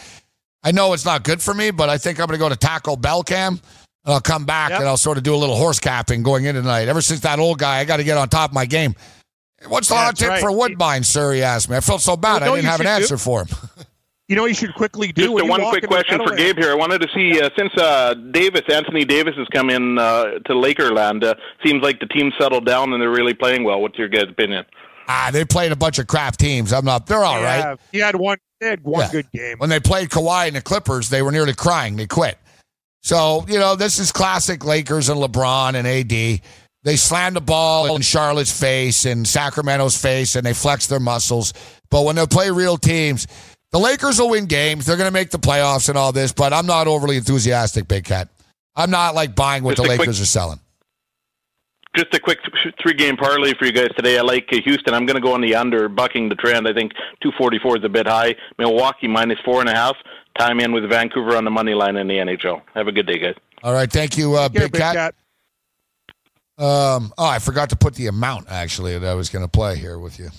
I know it's not good for me, but I think I'm going to go to Taco Bell Cam. And I'll come back Yep. and I'll sort of do a little horse capping going into tonight. Ever since that old guy, I got to get on top of my game. What's the Yeah, hot tip right. for Woodbine, sir? He asked me. I felt so bad. Well, I didn't have an should do- answer for him. [LAUGHS] You know what you should quickly do. Just a one quick question for Gabe here. I wanted to see uh, since uh, Davis, Anthony Davis, has come in uh, to Lakerland. Uh, seems like the team settled down and they're really playing well. What's your guys' opinion? ah, they played a bunch of crap teams. I'm not. They're all right. Yeah, He had one. He had one Yeah. good game. When they played Kawhi and the Clippers, they were nearly crying. They quit. So, you know, this is classic Lakers and LeBron and AD. They slam the ball in Charlotte's face and Sacramento's face and they flex their muscles. But when they play real teams, the Lakers will win games. They're going to make the playoffs and all this, but I'm not overly enthusiastic, Big Cat. I'm not like buying what Just the a quick- Lakers are selling. Just a quick three game parlay for you guys today. I like uh, Houston. I'm going to go on the under, bucking the trend. I think 244 is a bit high. Milwaukee minus four and a half. Time in with Vancouver on the money line in the NHL. Have a good day, guys. All right, thank you, uh, Here, Big, Cat. Um, oh, I forgot to put the amount actually that I was going to play here with you.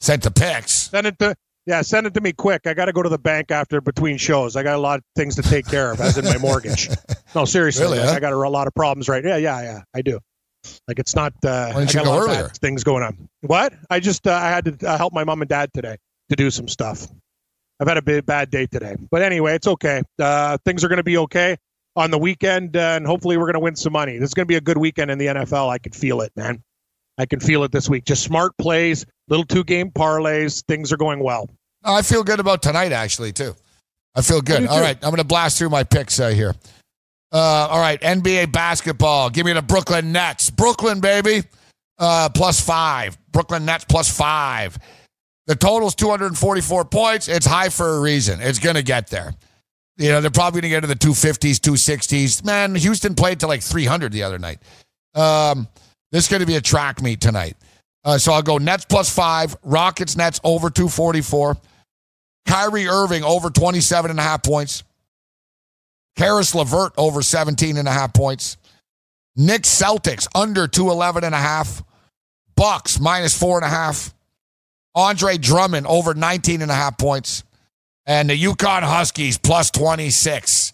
Sent the picks. Send it to yeah, send it to me quick. I got to go to the bank after between shows. I got a lot of things to take care of, as in my mortgage. [LAUGHS] No, seriously, Really, like, huh? I got a, a lot of problems right. Yeah, yeah, yeah. I do. Like it's not. Uh, I got a lot earlier? bad things going on. What? I just uh, I had to uh, help my mom and dad today to do some stuff. I've had a bit bad day today, but anyway, it's okay. Uh, things are going to be okay on the weekend, uh, and hopefully, we're going to win some money. This is going to be a good weekend in the NFL. I can feel it, man. I can feel it this week. Just smart plays, little two game parlays. Things are going well. I feel good about tonight, actually, too. I feel good. do All I'm going to blast through my picks uh, here. Uh, all right, NBA basketball. Give me the Brooklyn Nets. Brooklyn, baby. Uh, plus five. Brooklyn Nets plus five. The total's 244 points. It's high for a reason. It's going to get there. You know, they're probably going to get to the 250s, 260s. Man, Houston played to like 300 the other night. Um, this is going to be a track meet tonight. Uh, so I'll go Nets plus five, Rockets Nets over 244, Kyrie Irving over 27 and a half points, Caris LeVert over 17 and a half points, Knicks Celtics under 211 and a half, Bucks minus four and a half, Andre Drummond over 19 and a half points, and the UConn Huskies plus 26.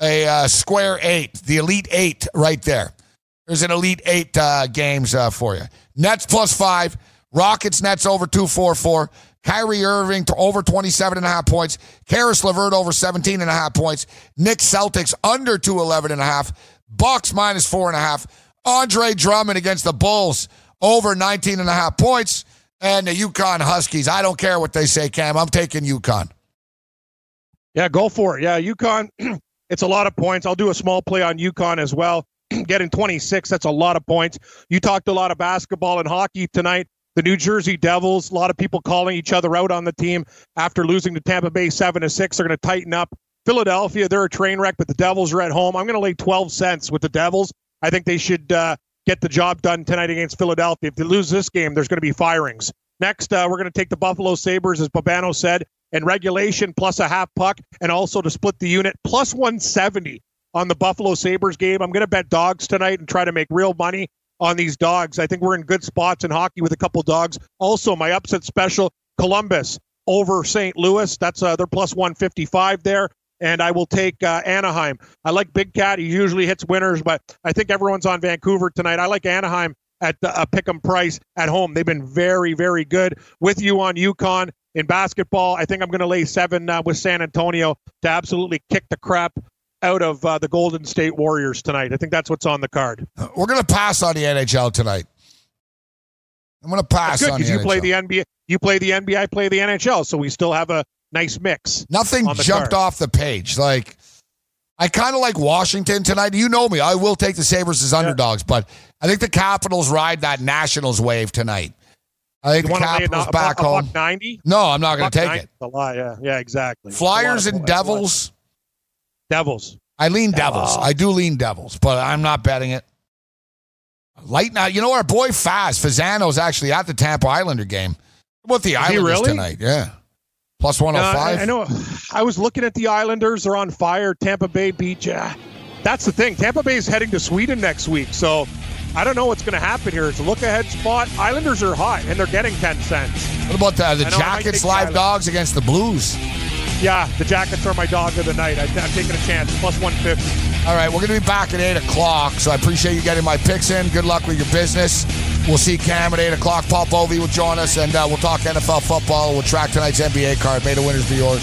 A uh, square eight, the elite eight right there. There's an elite eight uh, games uh, for you. Nets plus five, Rockets Nets over 244, Kyrie Irving to over 27 and a half points, Caris LeVert over 17 and a half points, Nick Celtics under 211 and a half, Bucks minus four and a half, Andre Drummond against the Bulls over 19 and a half points, and the UConn Huskies. I don't care what they say, Cam. I'm taking UConn. Yeah, go for it. Yeah, UConn, [CLEARS THROAT] it's a lot of points. I'll do a small play on UConn as well. [CLEARS THROAT] Getting 26, that's a lot of points. You talked a lot of basketball and hockey tonight. The New Jersey Devils, a lot of people calling each other out on the team after losing to Tampa Bay 7 to 6. They're going to tighten up. Philadelphia, they're a train wreck, but the Devils are at home. I'm going to lay 12 cents with the Devils. I think they should uh, get the job done tonight against Philadelphia. If they lose this game, there's going to be firings. Next, uh, we're going to take the Buffalo Sabres, as Babano said, and regulation plus a half puck, and also to split the unit plus 170 on the Buffalo Sabres game. I'm going to bet dogs tonight and try to make real money on these dogs. I think we're in good spots in hockey with a couple dogs. Also, my upset special, Columbus over St. Louis. That's uh, they're plus 155 there. And I will take uh, Anaheim. I like Big Cat. He usually hits winners, but I think everyone's on Vancouver tonight. I like Anaheim at uh, a pick 'em price at home. They've been very, very good with you on UConn in basketball. I think I'm going to lay seven uh, with San Antonio to absolutely kick the crap out of uh, the Golden State Warriors tonight. I think that's what's on the card. We're going to pass on the NHL tonight. I'm going to pass Good on the because you NHL. play the NBA, you play the NBA, I play the NHL, so we still have a nice mix. Nothing jumped card. off the page. Like I kind of like Washington tonight. You know me. I will take the Sabres as underdogs, but I think the Capitals ride that Nationals wave tonight. I think You the want to lay a, Capitals a, back buck- a home. ninety? No, I'm not going to take 90 it. A lot, yeah, yeah, exactly. Flyers a and. Devils. Devils. I lean Devils. I do lean Devils, but I'm not betting it. Light now. You know our boy Faz Fazano's actually at the Tampa Islander game. What the he Islanders really? tonight? Yeah, plus one Uh, I, five. I know. I was looking at the Islanders. They're on fire. Tampa Bay beat ya. That's the thing. Tampa Bay is heading to Sweden next week, so I don't know what's going to happen here. It's a look ahead spot. Islanders are hot, and they're getting ten cents. What about the, the I know, I might Jackets take the live Islanders. dogs against the Blues? Yeah, the Jackets are my dog of the night. I, I'm taking a chance. Plus one fifty. All right, we're going to be back at 8 o'clock, so I appreciate you getting my picks in. Good luck with your business. We'll see Cam at 8 o'clock. Paul Bovey will join us, and uh, we'll talk NFL football. We'll track tonight's NBA card. May the winners be yours.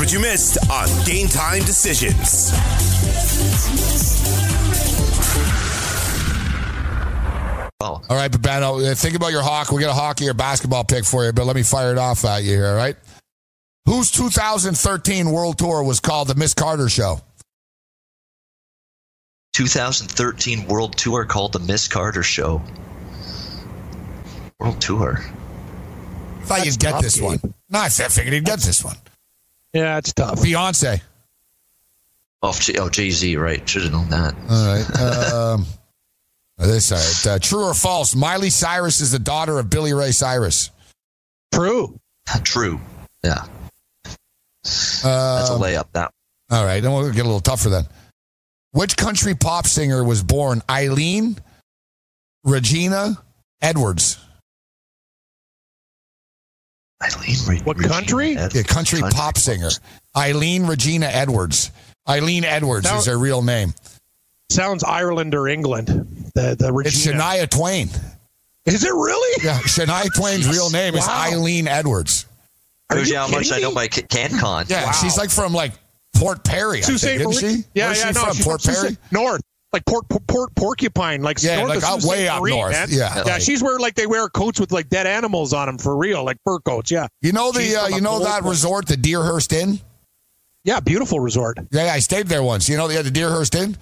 What you missed on Game Time Decisions. Oh. All right, Babano, uh, think about your hawk. We got a hockey or basketball pick for you, but let me fire it off at you here, all right? Whose 2013 World Tour was called the Miss Carter Show? 2013 World Tour called the Miss Carter Show. World Tour. I thought you'd get this one. No, I figured you'd get this one. Yeah, it's tough. Beyonce. Oh, J- oh Jay Z, right? Should have known that. All right. Um, [LAUGHS] this all right. Uh, true or false? Miley Cyrus is the daughter of Billy Ray Cyrus. True. [LAUGHS] True. Yeah. That's a Um, layup. That. All right, then we'll get a little tougher then. Which country pop singer was born Eileen Regina Edwards? Eileen. Re- What Regina country? Ed- Yeah, country, pop singer. Eileen Regina Edwards. Eileen Edwards Now- is her real name. Sounds Ireland or England. The the Regina. It's Shania Twain. Is it really? Yeah, Shania [LAUGHS] Twain's real name is Eileen Edwards. Shows you you how much kidding I know me? my Ca- CanCon. Yeah, Wow. she's like from like Port Perry, I Sault Ste. Marie? she? Yeah, Where's yeah, she no, from? she's Port Sault Ste. Perry? North. Like Port, Port, Port Porcupine, like Yeah, north like of out- way up Marie, north. man. Yeah, yeah. like- she's where like they wear coats with like dead animals on them for real, like fur coats. Yeah, You know the uh, you know that one. resort, the Deerhurst Inn? yeah, beautiful resort. Yeah, I stayed there once. You know the, the Deerhurst Inn?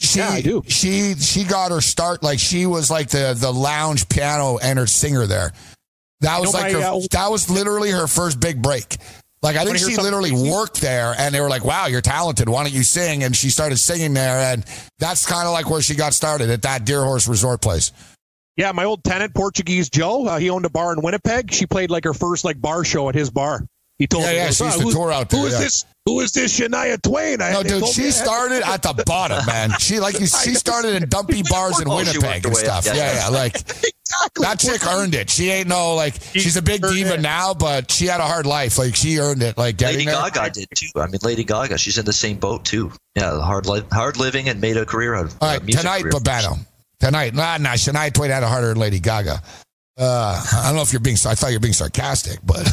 She, Yeah, I do. She she got her start like she was like the the lounge piano and her singer there. That was like my, her, uh, that was literally her first big break. Like I think she literally worked there, and they were like, "Wow, you're talented. Why don't you sing?" And she started singing there, and that's kind of like where she got started at that Deerhurst Resort place. Yeah, my old tenant, Portuguese Joe, uh, he owned a bar in Winnipeg. She played like her first like bar show at his bar. He told Yeah, me, yeah, he goes, she used "Ah, to who's- tour out there, Who is yeah. this? Who is this Shania Twain? I, No, dude, she started at the bottom, man. She like [LAUGHS] you, she started in dumpy [LAUGHS] bars in Winnipeg and stuff. yeah. Yeah, yeah, like [LAUGHS] exactly. that chick earned it. She ain't no like she's a big diva it. now, but she had a hard life. Like she earned it. Like Lady there. Gaga did too. I mean, Lady Gaga, she's in the same boat too. Yeah, hard li- hard living and made a career out of. All uh, music tonight, career. Babano. Tonight, nah, nah. Shania Twain had a harder than Lady Gaga. Uh, I don't know if you're being. I thought you were being sarcastic, but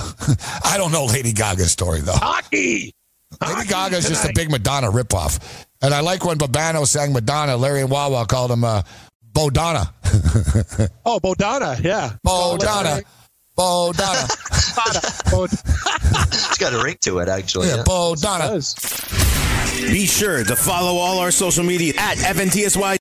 I don't know Lady Gaga's story though. Hockey. Lady Hockey Gaga's just a big Madonna ripoff. And I like when Babano sang Madonna. Larry and Wawa called him uh, Bodonna. [LAUGHS] Oh, Bodana. Yeah. Bodonna. Bodonna. Bod- [LAUGHS] It's got a ring to it, actually. Yeah, yeah. Bodonna. Be sure to follow all our social media at FNTSY